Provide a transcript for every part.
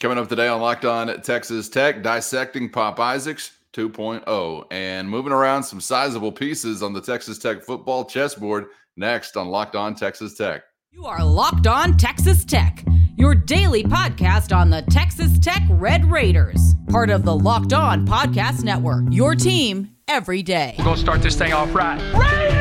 Coming up today on Locked On Texas Tech, dissecting Pop Isaacs 2.0 and moving around some sizable pieces on the Texas Tech football chessboard next on Locked On Texas Tech. You are Locked On Texas Tech, your daily podcast on the Texas Tech Red Raiders, part of the Locked On Podcast Network, your team every day. We're going to start this thing off right. Raider!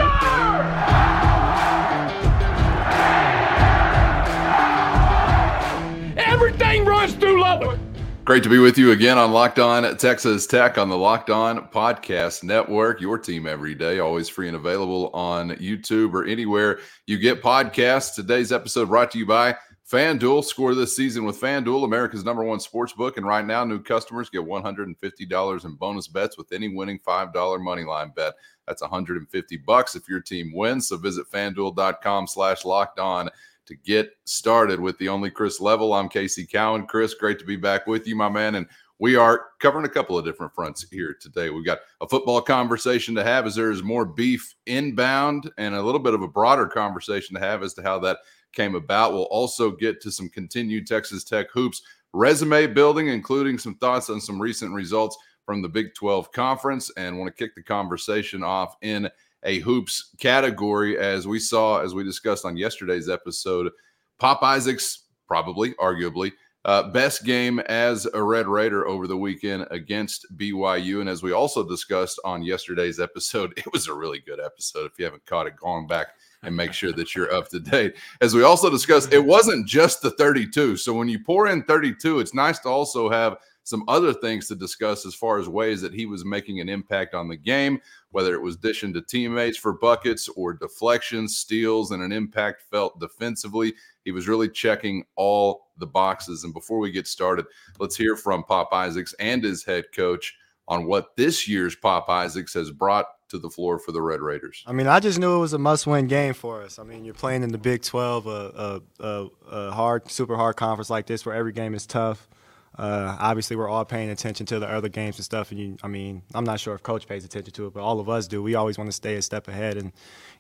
Great to be with you again on Locked On Texas Tech on the Locked On Podcast Network. Your team every day, always free and available on YouTube or anywhere you get podcasts. Today's episode brought to you by FanDuel. Score this season with FanDuel, America's number one sports book. And right now, new customers get $150 in bonus bets with any winning $5 money line bet. That's 150 bucks if your team wins. So visit fanduel.com slash locked on to get started with the only Chris Level. I'm Casey Cowan. Chris, great to be back with you, my man. And we are covering a couple of different fronts here today. We've got a football conversation to have as there is more beef inbound and a little bit of a broader conversation to have as to how that came about. We'll also get to some continued Texas Tech hoops resume building, including some thoughts on some recent results from the Big 12 conference, and want to kick the conversation off in a hoops category, as we saw, as we discussed on yesterday's episode. Pop Isaacs, probably, arguably, uh, best game as a Red Raider over the weekend against BYU. And as we also discussed on yesterday's episode, it was a really good episode. If you haven't caught it, going back and make sure that you're up to date. As we also discussed, it wasn't just the 32. So when you pour in 32, it's nice to also have some other things to discuss as far as ways that he was making an impact on the game, whether it was dishing to teammates for buckets or deflections, steals, and an impact felt defensively. He was really checking all the boxes. And before we get started, let's hear from Pop Isaacs and his head coach on what this year's Pop Isaacs has brought to the floor for the Red Raiders? I mean, I just knew it was a must-win game for us. I mean, you're playing in the Big 12, a, a, a, a hard, super hard conference like this, where every game is tough. Uh, obviously, we're all paying attention to the other games and stuff. And you, I mean, I'm not sure if coach pays attention to it, but all of us do. We always want to stay a step ahead in,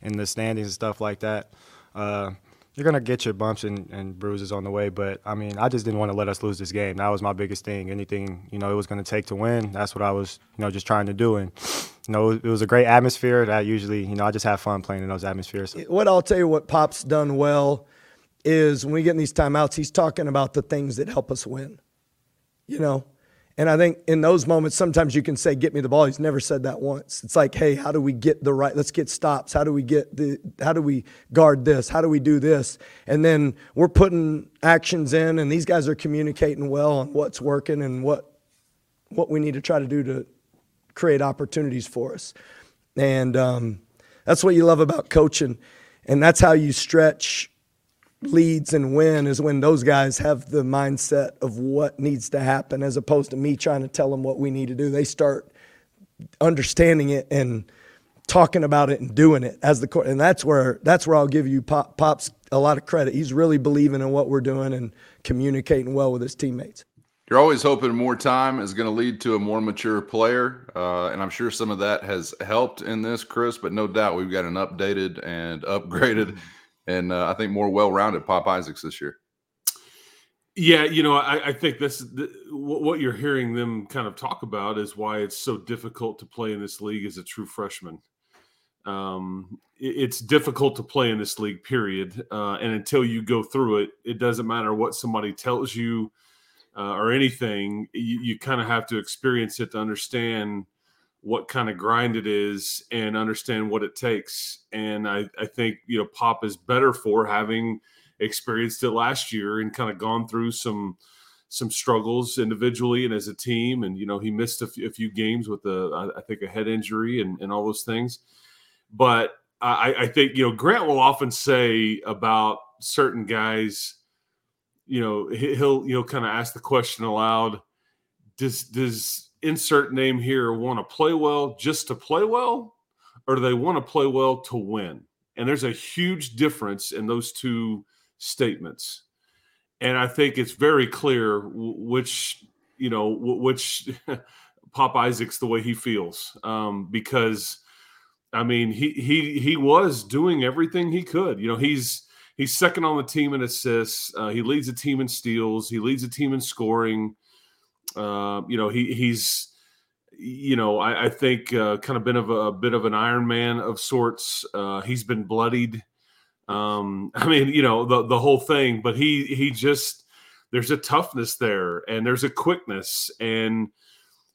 in the standings and stuff like that. Uh, you're gonna get your bumps and, and, bruises on the way, but I mean, I just didn't want to let us lose this game. That was my biggest thing. Anything you know, it was gonna take to win. That's what I was, you know, just trying to do. And you know, it was a great atmosphere. That usually, you know, I just have fun playing in those atmospheres. What I'll tell you, what Pop's done well, is when we get in these timeouts, he's talking about the things that help us win you know. And I think in those moments, sometimes you can say, "Get me the ball." He's never said that once. It's like, "Hey, how do we get the right? Let's get stops. How do we get the? How do we guard this? How do we do this?" And then we're putting actions in, and these guys are communicating well on what's working and what what we need to try to do to create opportunities for us. And um, that's what you love about coaching, and that's how you stretch leads and win is when those guys have the mindset of what needs to happen as opposed to me trying to tell them what we need to do. They start understanding it and talking about it and doing it as the court. And that's where that's where I'll give you Pop, Pop's a lot of credit. He's really believing in what we're doing and communicating well with his teammates. You're always hoping more time is going to lead to a more mature player, uh, and I'm sure some of that has helped in this, Chris. But no doubt we've got an updated and upgraded and uh, I think more well-rounded Pop Isaacs this year. Yeah, you know, I, I think this the, what you're hearing them kind of talk about is why it's so difficult to play in this league as a true freshman. Um, it, it's difficult to play in this league, period. Uh, and until you go through it, it doesn't matter what somebody tells you uh, or anything. You, you kind of have to experience it to understand what kind of grind it is and understand what it takes. And I, I think, you know, Pop is better for having experienced it last year and kind of gone through some some struggles individually and as a team. And, you know, he missed a few, few games with a, I think, a head injury and, and all those things. But I, I think, you know, Grant will often say about certain guys, you know, he'll, you know, kind of ask the question aloud, does, does, insert name here want to play well just to play well, or do they want to play well to win? And there's a huge difference in those two statements. And I think it's very clear which, you know, which Pop Isaac's the way he feels. Um, because I mean, he he he was doing everything he could. You know, he's he's second on the team in assists. Uh, he leads the team in steals. He leads the team in scoring. Uh, you know, he he's you know, I, I think uh, kind of been of a, a, bit of an Iron Man of sorts. Uh, he's been bloodied. Um, I mean, you know, the the whole thing, but he he just there's a toughness there and there's a quickness and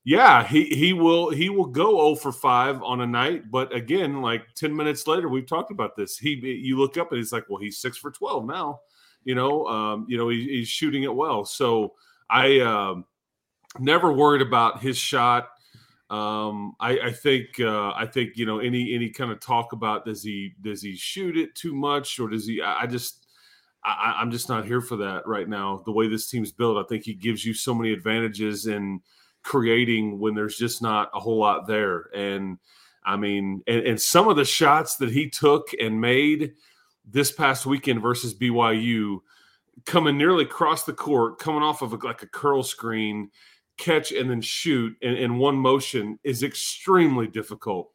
yeah, he he will he will go 0 for 5 on a night, but again, like 10 minutes later, we've talked about this. He you look up and he's like, well, he's six for 12 now. You know, um, you know, he, he's shooting it well. So I um, never worried about his shot. Um, I, I think uh, I think you know any any kind of talk about does he does he shoot it too much or does he? I, I just I, I'm just not here for that right now. The way this team's built, I think he gives you so many advantages in creating when there's just not a whole lot there. And I mean, and, and some of the shots that he took and made this past weekend versus BYU, coming nearly across the court, coming off of a, like a curl screen, catch and then shoot in, in one motion is extremely difficult.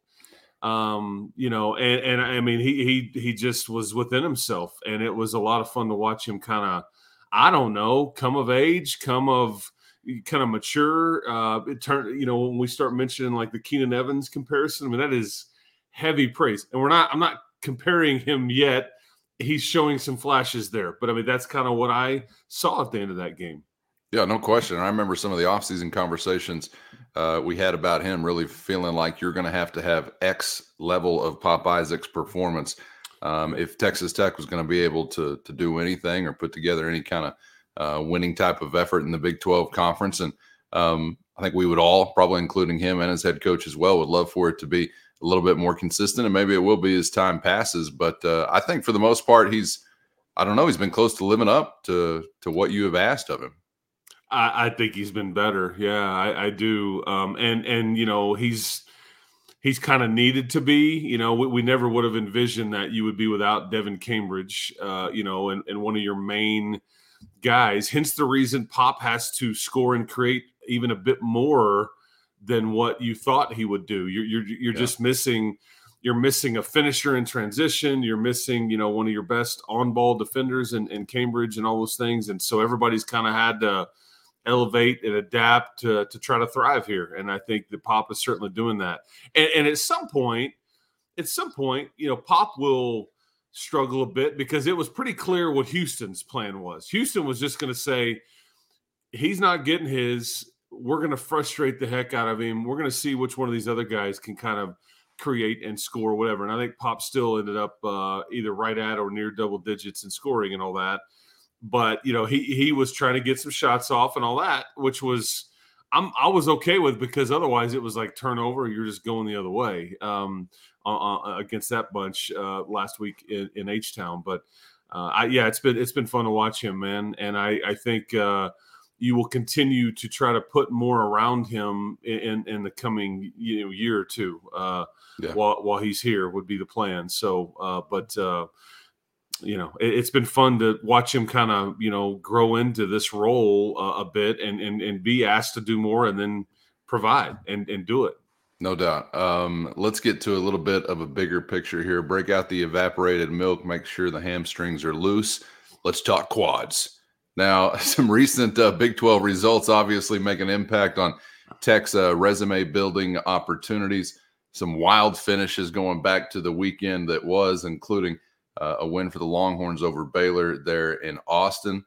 Um you know and and i mean he he he just was within himself and it was a lot of fun to watch him kind of i don't know come of age come of kind of mature uh it turned you know when we start mentioning like the keenan evans comparison i mean that is heavy praise. And we're not i'm not comparing him yet. He's showing some flashes there but i mean that's kind of what i saw at the end of that game yeah, no question. I remember some of the offseason conversations uh, we had about him really feeling like you're going to have to have X level of Pop Isaac's performance um, if Texas Tech was going to be able to to do anything or put together any kind of uh, winning type of effort in the Big 12 conference. And um, I think we would all, probably including him and his head coach as well, would love for it to be a little bit more consistent. And maybe it will be as time passes. But uh, I think for the most part, he's, I don't know, he's been close to living up to to what you have asked of him. I, I think he's been better. Yeah, I, I do. Um, and and you know he's he's kind of needed to be. You know, we, we, never would have envisioned that you would be without Devan Cambridge. Uh, you know, and, and one of your main guys. Hence the reason Pop has to score and create even a bit more than what you thought he would do. You're you're you're yeah. just missing. You're missing a finisher in transition. You're missing, you know, one of your best on-ball defenders in, in Cambridge and all those things. And so everybody's kind of had to elevate and adapt to, to try to thrive here. And I think that Pop is certainly doing that. And, and at some point, at some point, you know, Pop will struggle a bit because it was pretty clear what Houston's plan was. Houston was just going to say, he's not getting his. We're going to frustrate the heck out of him. We're going to see which one of these other guys can kind of create and score, whatever. And I think Pop still ended up uh, either right at or near double digits in scoring and all that but you know he he was trying to get some shots off and all that, which was I'm I was okay with because otherwise it was like turnover. You're just going the other way um, uh, against that bunch uh, last week in, in H Town. But uh, I, yeah, it's been it's been fun to watch him, man, and I I think uh, you will continue to try to put more around him in in the coming you know year or two uh, yeah. while while he's here would be the plan. So, uh, but you know, it, has been fun to watch him kind of, you know, grow into this role uh, a bit and, and and be asked to do more and then provide and and do it. No doubt. Um, let's get to a little bit of a bigger picture here. Break out the evaporated milk. Make sure the hamstrings are loose. Let's talk quads. Now, some recent uh, Big 12 results obviously make an impact on Tech's uh, resume building opportunities. Some wild finishes going back to the weekend that was, including uh, a win for the Longhorns over Baylor there in Austin.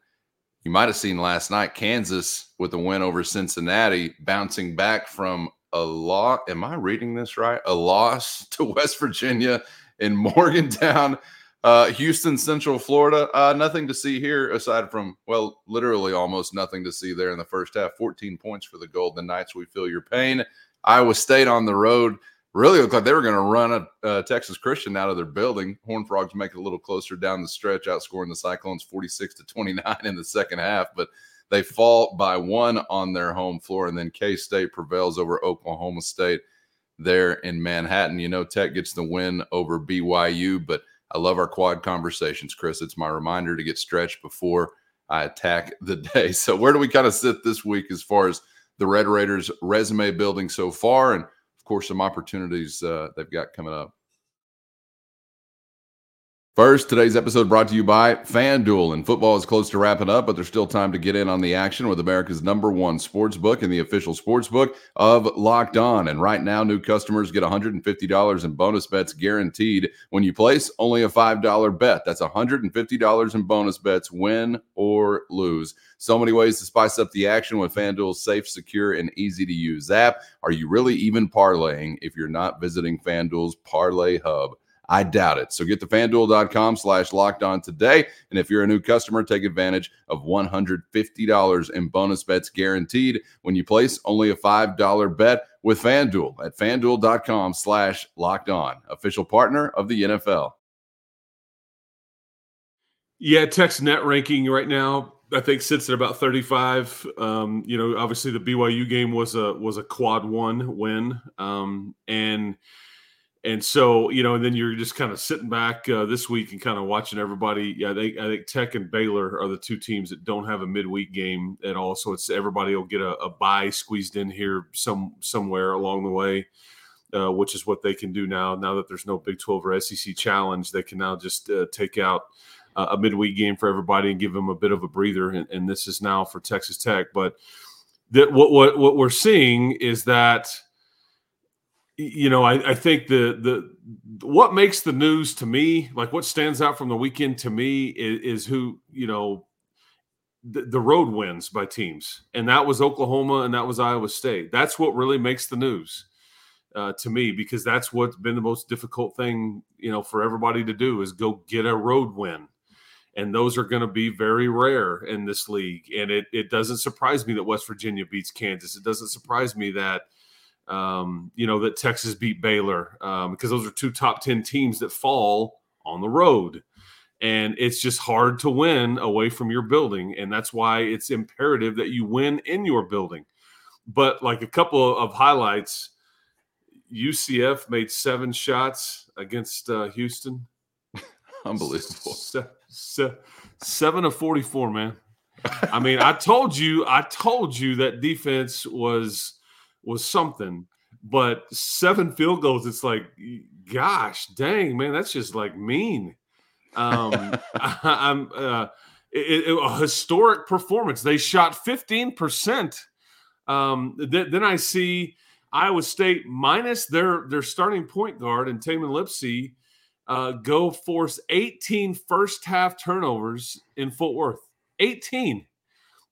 You might have seen last night Kansas with a win over Cincinnati, bouncing back from a loss. Am I reading this right? A loss to West Virginia in Morgantown, uh, Houston, Central Florida. Uh, nothing to see here aside from, well, literally almost nothing to see there in the first half. 14 points for the Golden Knights. We feel your pain. Iowa State on the road really looked like they were going to run a, Texas Christian out of their building. Horn Frogs make it a little closer down the stretch, outscoring the Cyclones 46 to 29 in the second half, but they fall by one on their home floor. And then K State prevails over Oklahoma State there in Manhattan. You know, Tech gets the win over BYU, but I love our quad conversations, Chris. It's my reminder to get stretched before I attack the day. So, where do we kind of sit this week as far as the Red Raiders resume building so far? And course, some opportunities uh, they've got coming up. First, today's episode brought to you by FanDuel. And football is close to wrapping up, but there's still time to get in on the action with America's number one sports book and the official sports book of Locked On. And right now, new customers get $150 in bonus bets guaranteed when you place only a $5 bet. That's $150 in bonus bets, win or lose. So many ways to spice up the action with FanDuel's safe, secure, and easy to use app. Are you really even parlaying if you're not visiting FanDuel's Parlay Hub? I doubt it. So get to fanduel.com slash locked on today. And if you're a new customer, take advantage of $150 in bonus bets guaranteed when you place only a $5 bet with FanDuel at fanduel.com slash locked on, official partner of the NFL. Yeah, Tech's net ranking right now, I think sits at about 35. Um, you know, obviously the BYU game was a was a quad one win. Um, and and so you know, and then you're just kind of sitting back uh, this week and kind of watching everybody. Yeah, I think I think Tech and Baylor are the two teams that don't have a midweek game at all. So it's everybody will get a, a bye squeezed in here some somewhere along the way, uh, which is what they can do now. Now that there's no Big Twelve or SEC challenge, they can now just uh, take out uh, a midweek game for everybody and give them a bit of a breather. And, and this is now for Texas Tech, but that what what what we're seeing is that you know, I, I, think the the what makes the news to me, like what stands out from the weekend to me, is, is who you know the, the, road wins by teams, and that was Oklahoma and that was Iowa State. That's what really makes the news uh, to me because that's what's been the most difficult thing, you know, for everybody to do is go get a road win. And those are going to be very rare in this league. And it, it doesn't surprise me that West Virginia beats Kansas. It doesn't surprise me that um, you know, that Texas beat Baylor um, because those are two top 10 teams that fall on the road. And it's just hard to win away from your building. And that's why it's imperative that you win in your building. But like a couple of highlights, UCF made seven shots against uh, Houston. Unbelievable. Se- se- seven of 44, man. I mean, I told you, I told you that defense was was something. But seven field goals, it's like, gosh, dang, man, that's just like mean. Um, I, am uh, it, it, a historic performance. They shot 15%. Um, th- then I see Iowa State minus their their starting point guard and Tamin Lipsey uh, go force 18 first half turnovers in Fort Worth. 18.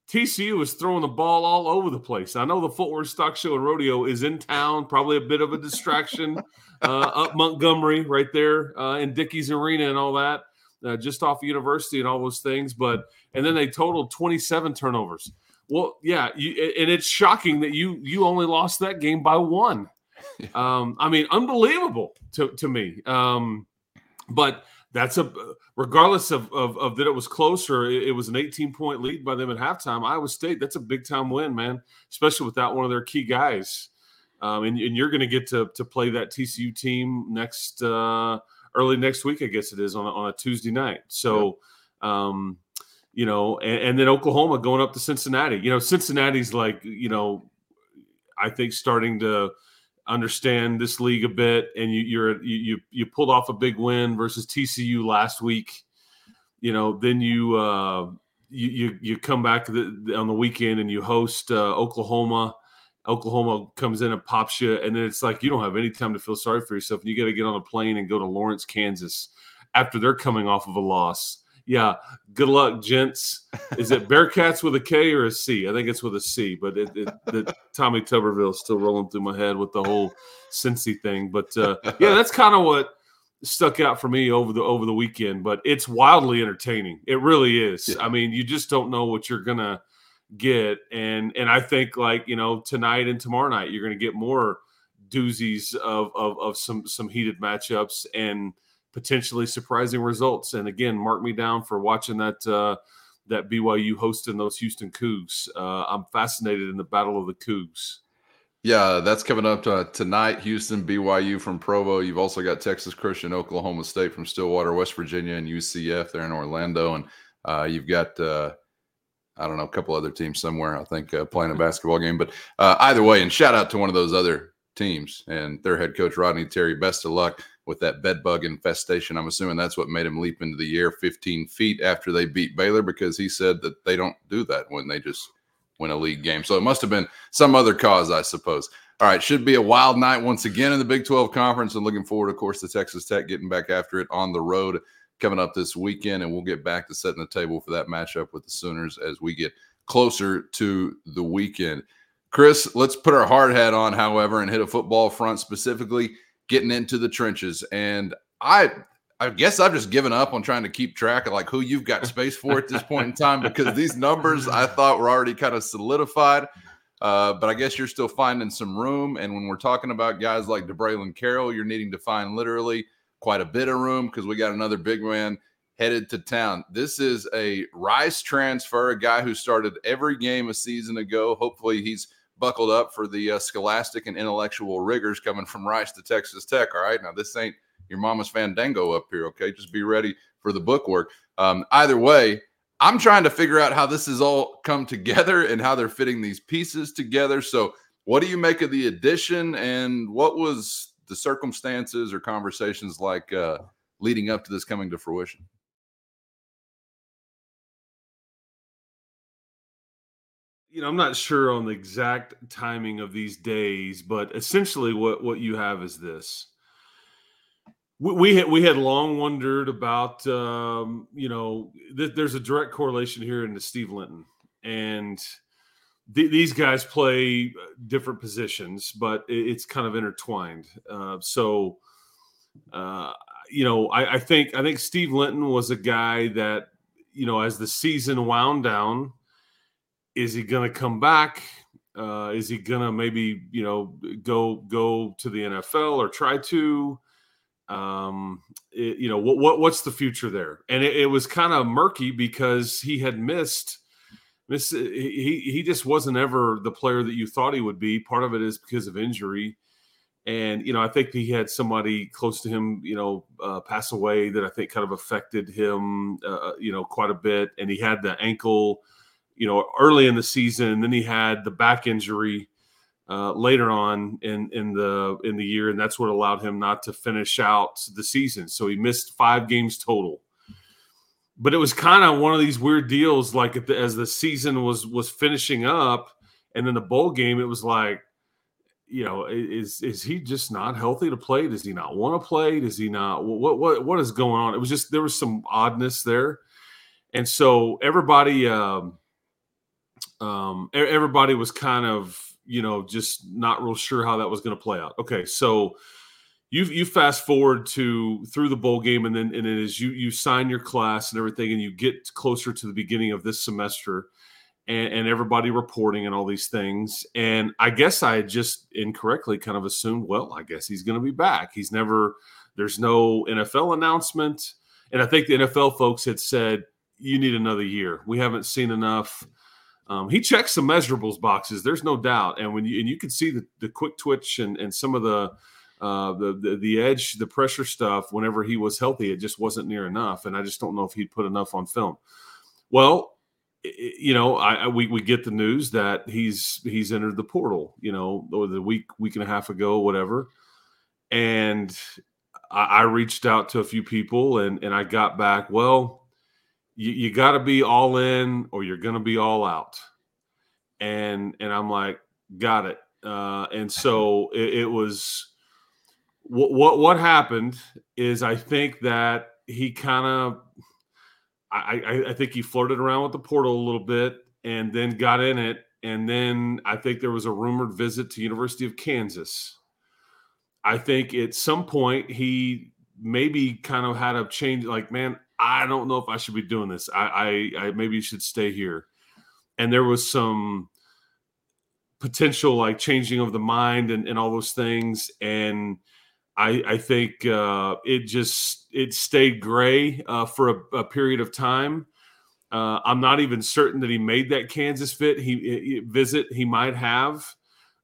TCU is throwing the ball all over the place. I know the Fort Worth Stock Show and Rodeo is in town, probably a bit of a distraction uh, up Montgomery right there uh, in Dickies Arena and all that, uh, just off University and all those things. But and then they totaled 27 turnovers. Well, yeah, you, and it's shocking that you you only lost that game by one. Um, I mean, unbelievable to to me. Um, but that's a regardless of, of, of that it was closer it, it, was an 18 point lead by them at halftime. Iowa state that's a big time win man especially without one of their key guys. Um, and, and, you're going to get to to play that tcu team next uh, early next week i guess it is on a, on a tuesday night. So um, you know and, and then oklahoma going up to cincinnati. You know cincinnati's like you know i think starting to understand this league a bit, and you you're you you pulled off a big win versus TCU last week. You know, then you uh, you, you come back the, on the weekend and you host uh, Oklahoma. Oklahoma comes in and pops you, and then it's like you don't have any time to feel sorry for yourself, and you got to get on a plane and go to Lawrence, Kansas, after they're coming off of a loss yeah, good luck, gents. Is it Bearcats with a K or a C? I think it's with a C, but it, it, the Tommy Tuberville is still rolling through my head with the whole Cincy thing. But uh, yeah, that's kind of what stuck out for me over the over the weekend. But it's wildly entertaining. It really is. Yeah. I mean, you just don't know what you're gonna get, and and I think like you know tonight and tomorrow night you're gonna get more doozies of of, of some some heated matchups and potentially surprising results. And again, mark me down for watching that uh, that BYU hosting those Houston Cougs. Uh, I'm fascinated in the Battle of the Cougs. Yeah, that's coming up uh, tonight. Houston, BYU from Provo. You've also got Texas Christian, Oklahoma State from Stillwater, West Virginia, and UCF there in Orlando. And uh, you've got, uh, I don't know, a couple other teams somewhere, I think, uh, playing a basketball game. But uh, either way, and shout out to one of those other teams and their head coach, Rodney Terry. Best of luck with that bed bug infestation. I'm assuming that's what made him leap into the air 15 feet after they beat Baylor because he said that they don't do that when they just win a league game. So it must have been some other cause, I suppose. All right, should be a wild night once again in the Big 12 Conference. And looking forward, of course, to Texas Tech getting back after it on the road coming up this weekend. And we'll get back to setting the table for that matchup with the Sooners as we get closer to the weekend. Chris, let's put our hard hat on, however, and hit a football front specifically, getting into the trenches. And I I guess I've just given up on trying to keep track of like who you've got space for at this point in time because these numbers I thought were already kind of solidified. Uh, but I guess you're still finding some room. And when we're talking about guys like DeBraylon Carroll, you're needing to find literally quite a bit of room because we got another big man headed to town. This is a Rice transfer, a guy who started every game a season ago. Hopefully, he's buckled up for the uh, scholastic and intellectual rigors coming from Rice to Texas Tech. All right. Now, this ain't your mama's fandango up here. Okay. Just be ready for the bookwork. Um, either way, I'm trying to figure out how this has all come together and how they're fitting these pieces together. So, what do you make of the addition and what was the circumstances or conversations like uh, leading up to this coming to fruition? You know, I'm not sure on the exact timing of these days, but essentially, what what you have is this: we, we had we had long wondered about, um, you know, th- there's a direct correlation here into Steve Linton, and th- these guys play different positions, but it, it's kind of intertwined. Uh, so, uh, you know, I, I think I think Steve Linton was a guy that, you know, as the season wound down is he going to come back? Uh, is he going to maybe you know go go to the NFL or try to? Um, it, you know what, what what's the future there? And it, it was kind of murky because he had missed. Miss, he he just wasn't ever the player that you thought he would be. Part of it is because of injury, and you know I think he had somebody close to him, you know, uh, pass away that I think kind of affected him, uh, you know, quite a bit. And he had the ankle you know, early in the season. And then he had the back injury uh, later on in in the in the year, and that's what allowed him not to finish out the season. So he missed five games total. But it was kind of one of these weird deals. Like the, as the season was was finishing up, and then the bowl game, it was like, you know, is is he just not healthy to play? Does he not want to play? Does he not? What what what is going on? It was just there was some oddness there, and so everybody. Um, um, everybody was kind of you know just not real sure how that was going to play out. Okay, so you you fast forward to through the bowl game, and then and it is you you sign your class and everything, and you get closer to the beginning of this semester. And, and everybody reporting and all these things. And I guess I just incorrectly kind of assumed, well, I guess he's going to be back. He's never, there's no NFL announcement. And I think the NFL folks had said, you need another year. We haven't seen enough um, he checks some measurables boxes. There's no doubt, and when you and you can see the, the quick twitch and, and some of the, uh, the, the the edge, the pressure stuff. Whenever he was healthy, it just wasn't near enough, and I just don't know if he'd put enough on film. Well, you know, I, I, we we get the news that he's he's entered the portal. You know, the week week and a half ago, whatever, and I, I reached out to a few people, and and I got back. Well, you, you got to be all in or you're going to be all out. And and I'm like, got it. Uh, and so it, it was what, what what happened is I think that he kind of I, I, I think he flirted around with the portal a little bit and then got in it. And then I think there was a rumored visit to University of Kansas. I think at some point he maybe kind of had a change like, man, I don't know if I should be doing this. I, I, I maybe should stay here. And there was some potential like changing of the mind and, and all those things. And I, I think uh, it just it stayed gray uh, for a, a, period of time. Uh, I'm not even certain that he made that Kansas fit. He, he visit he might have,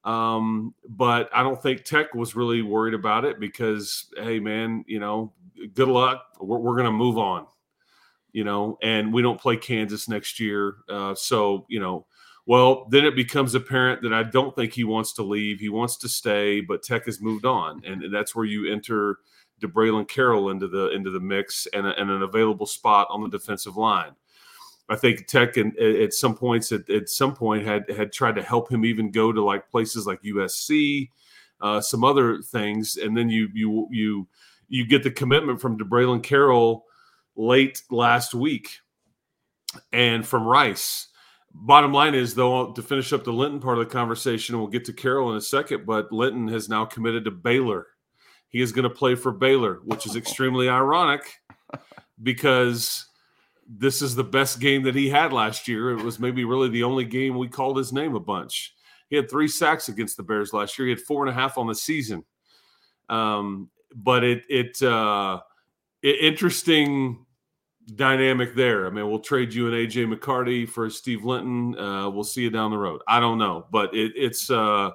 um, but I don't think Tech was really worried about it because hey man, you know good luck. We're, we're going to move on, you know, and we don't play Kansas next year. Uh, so, you know, well, then it becomes apparent that I don't think he wants to leave. He wants to stay, but Tech has moved on. And that's where you enter DeBraylon Carroll into the into the mix and, a, and an available spot on the defensive line. I think Tech and at some points at, at some point had had tried to help him even go to like places like USC, uh, some other things, and then you you you you get the commitment from DeBraylon Carroll late last week, and from Rice. Bottom line is, though, to finish up the Linton part of the conversation, we'll get to Carroll in a second, but Linton has now committed to Baylor. He is going to play for Baylor, which is extremely ironic because this is the best game that he had last year. It was maybe really the only game we called his name a bunch. He had three sacks against the Bears last year. He had four and a half on the season. Um, but it it, uh, it interesting dynamic there. I mean, we'll trade you and AJ McCarty for Steve Linton. Uh, we'll see you down the road. I don't know, but it, it's uh,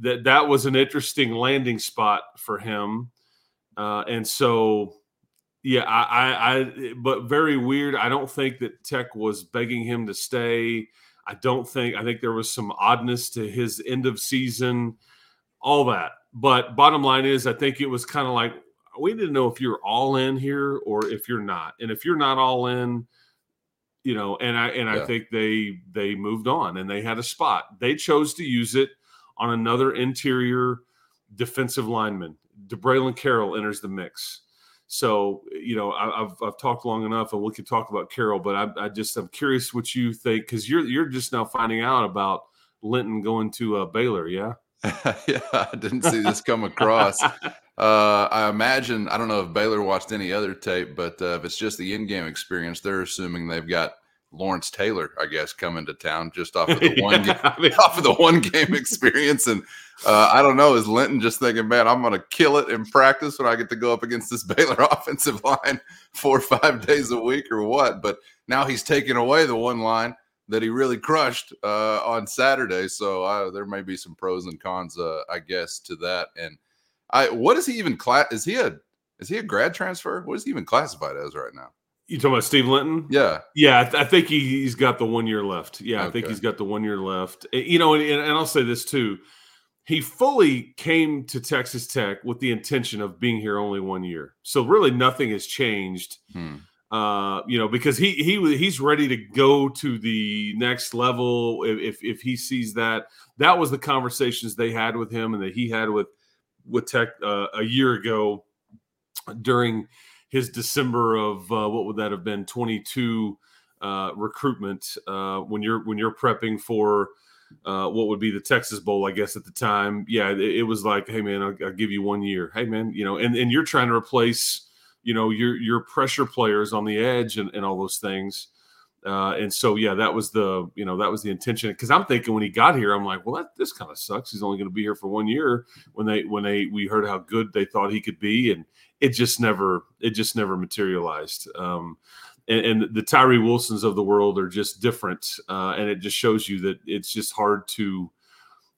that that was an interesting landing spot for him, uh, and so yeah, I, I, I, but very weird. I don't think that Tech was begging him to stay. I don't think. I think there was some oddness to his end of season, all that. But bottom line is, I think it was kind of like we didn't know if you're all in here or if you're not. And if you're not all in, you know, and I and yeah. I think they they moved on and they had a spot. They chose to use it on another interior defensive lineman. DeBraylon Carroll enters the mix. So you know, I, have I've talked long enough, and we could talk about Carroll. But I, I just I'm curious what you think because you're you're just now finding out about Linton going to uh, Baylor. Yeah. yeah, I didn't see this come across. Uh, I imagine I don't know if Baylor watched any other tape, but uh, if it's just the in-game experience, they're assuming they've got Lawrence Taylor, I guess, coming to town just off of the yeah, one game, I mean, off of the one game experience. And uh, I don't know, is Linton just thinking, man, I'm going to kill it in practice when I get to go up against this Baylor offensive line four or five days a week or what? But now he's taking away the one line that he really crushed uh, on Saturday. So uh, there may be some pros and cons, uh, I guess, to that. And I what is he even class? Is he a is he a grad transfer? What is he even classified as right now? You talking about Steve Linton? Yeah, yeah. I, th- I think he, has got the one year left. Yeah, okay. I think he's got the one year left. You know, and, and I'll say this too. He fully came to Texas Tech with the intention of being here only one year. So really, nothing has changed. Hmm. Uh, you know, because he he he's ready to go to the next level if if he sees that. That was the conversations they had with him and that he had with with Tech uh, a year ago during his December of uh, what would that have been 22 uh, recruitment uh, when you're when you're prepping for uh, what would be the Texas Bowl, I guess at the time. Yeah, it, it was like, hey man, I'll, I'll, give you one year. Hey man, you know, and and you're trying to replace, you know, your your pressure players on the edge and, and all those things. Uh, and so, yeah, that was the you know that was the intention. Because I'm thinking when he got here, I'm like, well, that this kind of sucks. He's only going to be here for one year. When they when they we heard how good they thought he could be, and it just never it just never materialized. Um, and, and, the Tyree Wilsons of the world are just different, uh, and it just shows you that it's just hard to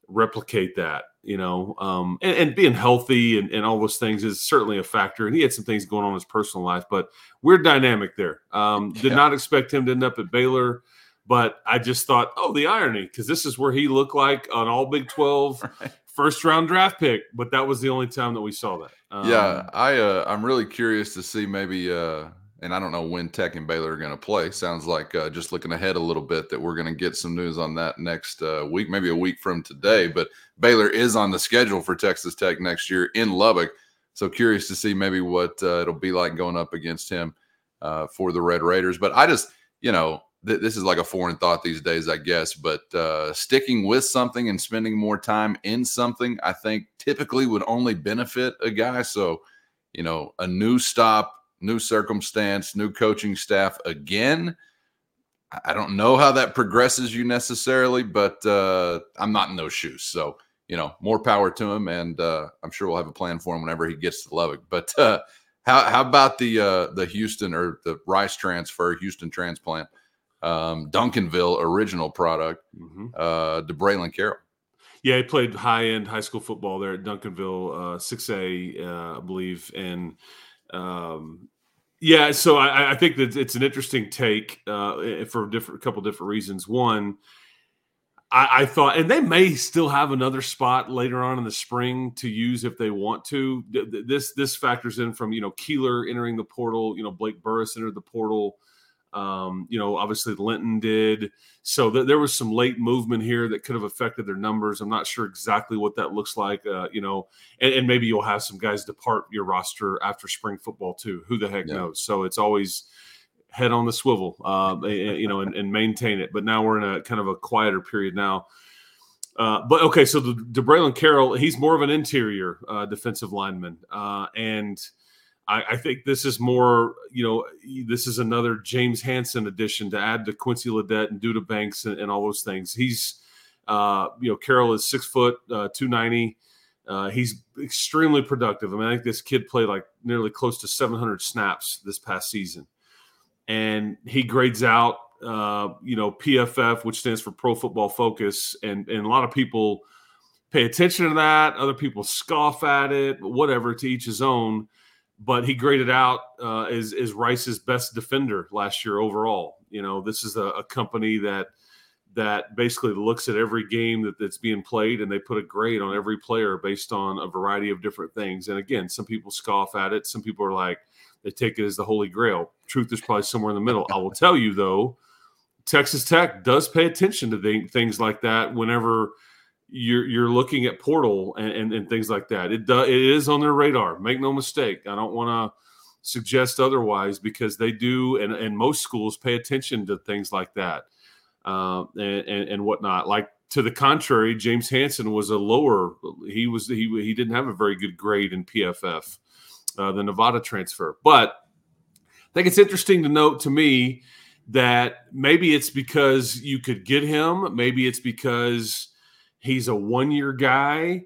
replicate that you know, um, and, and, being healthy and, and, all those things is certainly a factor. And he had some things going on in his personal life, but we're dynamic there. Um, did yeah. not expect him to end up at Baylor, but I just thought, oh, the irony, because this is where he looked like an all Big 12 right. first round draft pick, but that was the only time that we saw that. Um, yeah, I uh, I'm really curious to see maybe uh, and I don't know when Tech and Baylor are going to play. Sounds like uh, just looking ahead a little bit that we're going to get some news on that next uh, week, maybe a week from today. But Baylor is on the schedule for Texas Tech next year in Lubbock. So curious to see maybe what uh, it'll be like going up against him uh, for the Red Raiders. But I just, you know, th- this is like a foreign thought these days, I guess. But uh, sticking with something and spending more time in something, I think typically would only benefit a guy. So, you know, a new stop new circumstance, new coaching staff again. I don't know how that progresses you necessarily, but uh, I'm not in those shoes. So, you know, more power to him. And uh, I'm sure we'll have a plan for him whenever he gets to Lubbock. But uh, how, how about the uh, the Houston or the Rice transfer, Houston transplant, um, Duncanville original product, mm-hmm. uh, DeBraylon Carroll? Yeah, he played high end high school football there at Duncanville, uh, 6A, uh, I believe. And um, yeah, so I, I, think that it's an interesting take uh, for a different, couple different reasons. One, I, I, thought, and they may still have another spot later on in the spring to use if they want to. This this factors in from you know Keeler entering the portal, you know Blake Burris entered the portal. Um, you know, obviously Linton did. So th- there was some late movement here that could have affected their numbers. I'm not sure exactly what that looks like. Uh, you know, and, and, maybe you'll have some guys depart your roster after spring football too. Who the heck yeah. knows? So it's always head on the swivel, uh, you know, and, and, maintain it. But now we're in a kind of a quieter period now. Uh, but okay, so the DeBraylon Carroll, he's more of an interior uh, defensive lineman, uh, and I, I, think this is more, you know, this is another James Hanson addition to add to Quincy Ledet and Duda Banks and, and all those things. He's, uh, you know, Carroll is six foot, uh, two ninety. he's extremely productive. I mean, I think this kid played like nearly close to 700 snaps this past season and he grades out uh, you know PFF, which stands for Pro Football Focus, and and a lot of people pay attention to that. Other people scoff at it, whatever. To each his own. But he graded out uh, as as Rice's best defender last year overall. You know, this is a, a company that that basically looks at every game that, that's being played and they put a grade on every player based on a variety of different things. And again, some people scoff at it. Some people are like, they take it as the holy grail. Truth is probably somewhere in the middle. I will tell you though, Texas Tech does pay attention to th- things like that whenever you're you're looking at portal and, and, and things like that. It does it is on their radar. Make no mistake. I don't want to suggest otherwise because they do and, and most schools pay attention to things like that uh, and, and, and whatnot. Like to the contrary, James Hanson was a lower. He was he he didn't have a very good grade in PFF uh, the Nevada transfer. But I think it's interesting to note to me that maybe it's because you could get him. Maybe it's because he's a one year guy.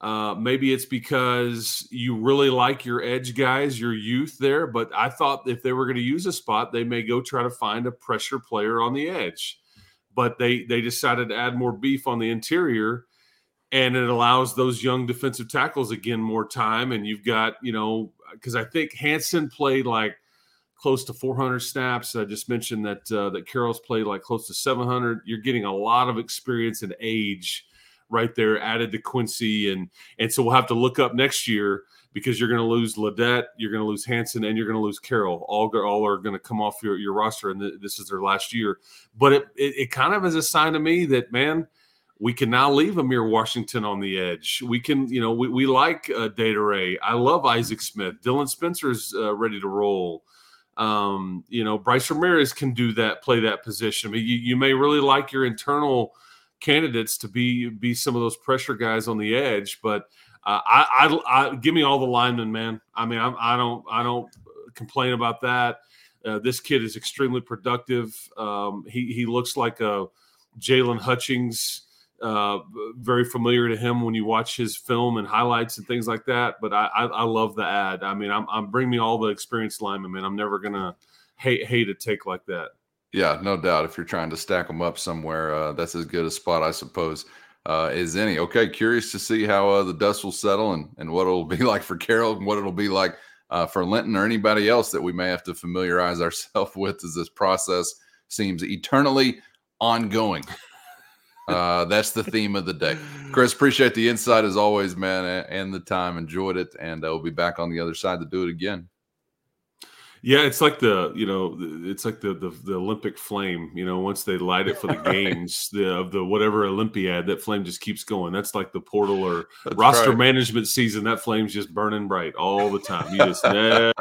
Uh, maybe it's because you really like your edge guys, your youth there. But I thought if they were going to use a spot, they may go try to find a pressure player on the edge. But they they decided to add more beef on the interior and it allows those young defensive tackles again more time. And you've got, you know, because I think Hanson played like close to 400 snaps. I just mentioned that uh, that Carroll's played like close to 700. You're getting a lot of experience and age right there added to Quincy, and and so we'll have to look up next year because you're going to lose Ledet, you're going to lose Hanson, and you're going to lose Carroll. All all are going to come off your, your roster, and th- this is their last year. But it, it, it kind of is a sign to me that man we can now leave Amier Washington on the edge. We can, you know, we, we like uh, Data Ray. I love Isaac Smith. Dylan Spencer's uh, ready to roll. Um, you know, Bryce Ramirez can do that, play that position. I mean, you, you may really like your internal candidates to be be some of those pressure guys on the edge, but uh, I, I, I, give me all the linemen, man. I mean, I, I don't I don't complain about that. Uh, this kid is extremely productive. Um, he he looks like a Jaylon Hutchings uh, very familiar to him when you watch his film and highlights and things like that. But I, I, I love the ad. I mean, I'm, I'm bringing me all the experienced linemen, man. I'm never gonna hate hate a take like that. Yeah, no doubt. If you're trying to stack them up somewhere, uh, that's as good a spot, I suppose, uh, as any. Okay, curious to see how uh, the dust will settle and and what it'll be like for Carroll and what it'll be like uh, for Linton or anybody else that we may have to familiarize ourselves with as this process seems eternally ongoing. Uh, that's the theme of the day. Chris, appreciate the insight as always, man, and the time. Enjoyed it, and uh, we'll be back on the other side to do it again. Yeah, it's like the you know it's like the the, the Olympic flame. You know, once they light it for the games, the of the whatever Olympiad, that flame just keeps going. That's like the portal or That's roster right. management season. That flame's just burning bright all the time. You just never,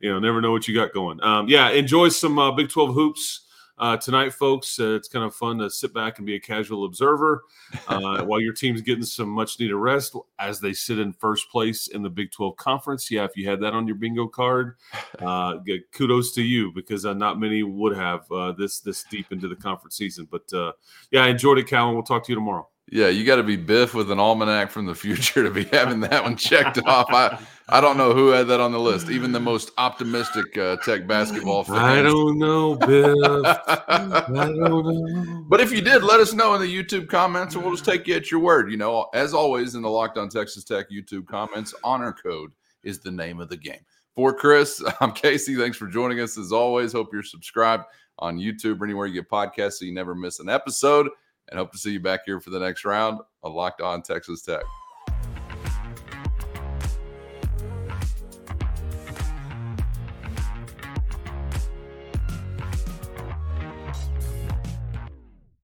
you know never know what you got going. Um, yeah, enjoy some uh, Big Twelve hoops uh, tonight, folks. Uh, it's kind of fun to sit back and be a casual observer uh, while your team's getting some much needed rest as they sit in first place in the Big 12 conference. Yeah, if you had that on your bingo card, uh, kudos to you because uh, not many would have uh, this this deep into the conference season. But yeah, I enjoyed it, Callan. We'll talk to you tomorrow. Yeah, you got to be Biff with an almanac from the future to be having that one checked off. I I don't know who had that on the list. Even the most optimistic uh, Tech basketball fan. I don't know, Biff. I don't know. But if you did, let us know in the YouTube comments, and we'll just take you at your word. You know, as always in the Locked On Texas Tech YouTube comments, honor code is the name of the game. For Chris, I'm Casey. Thanks for joining us as always. Hope you're subscribed on YouTube or anywhere you get podcasts so you never miss an episode. and hope to see you back here for the next round of Locked On Texas Tech.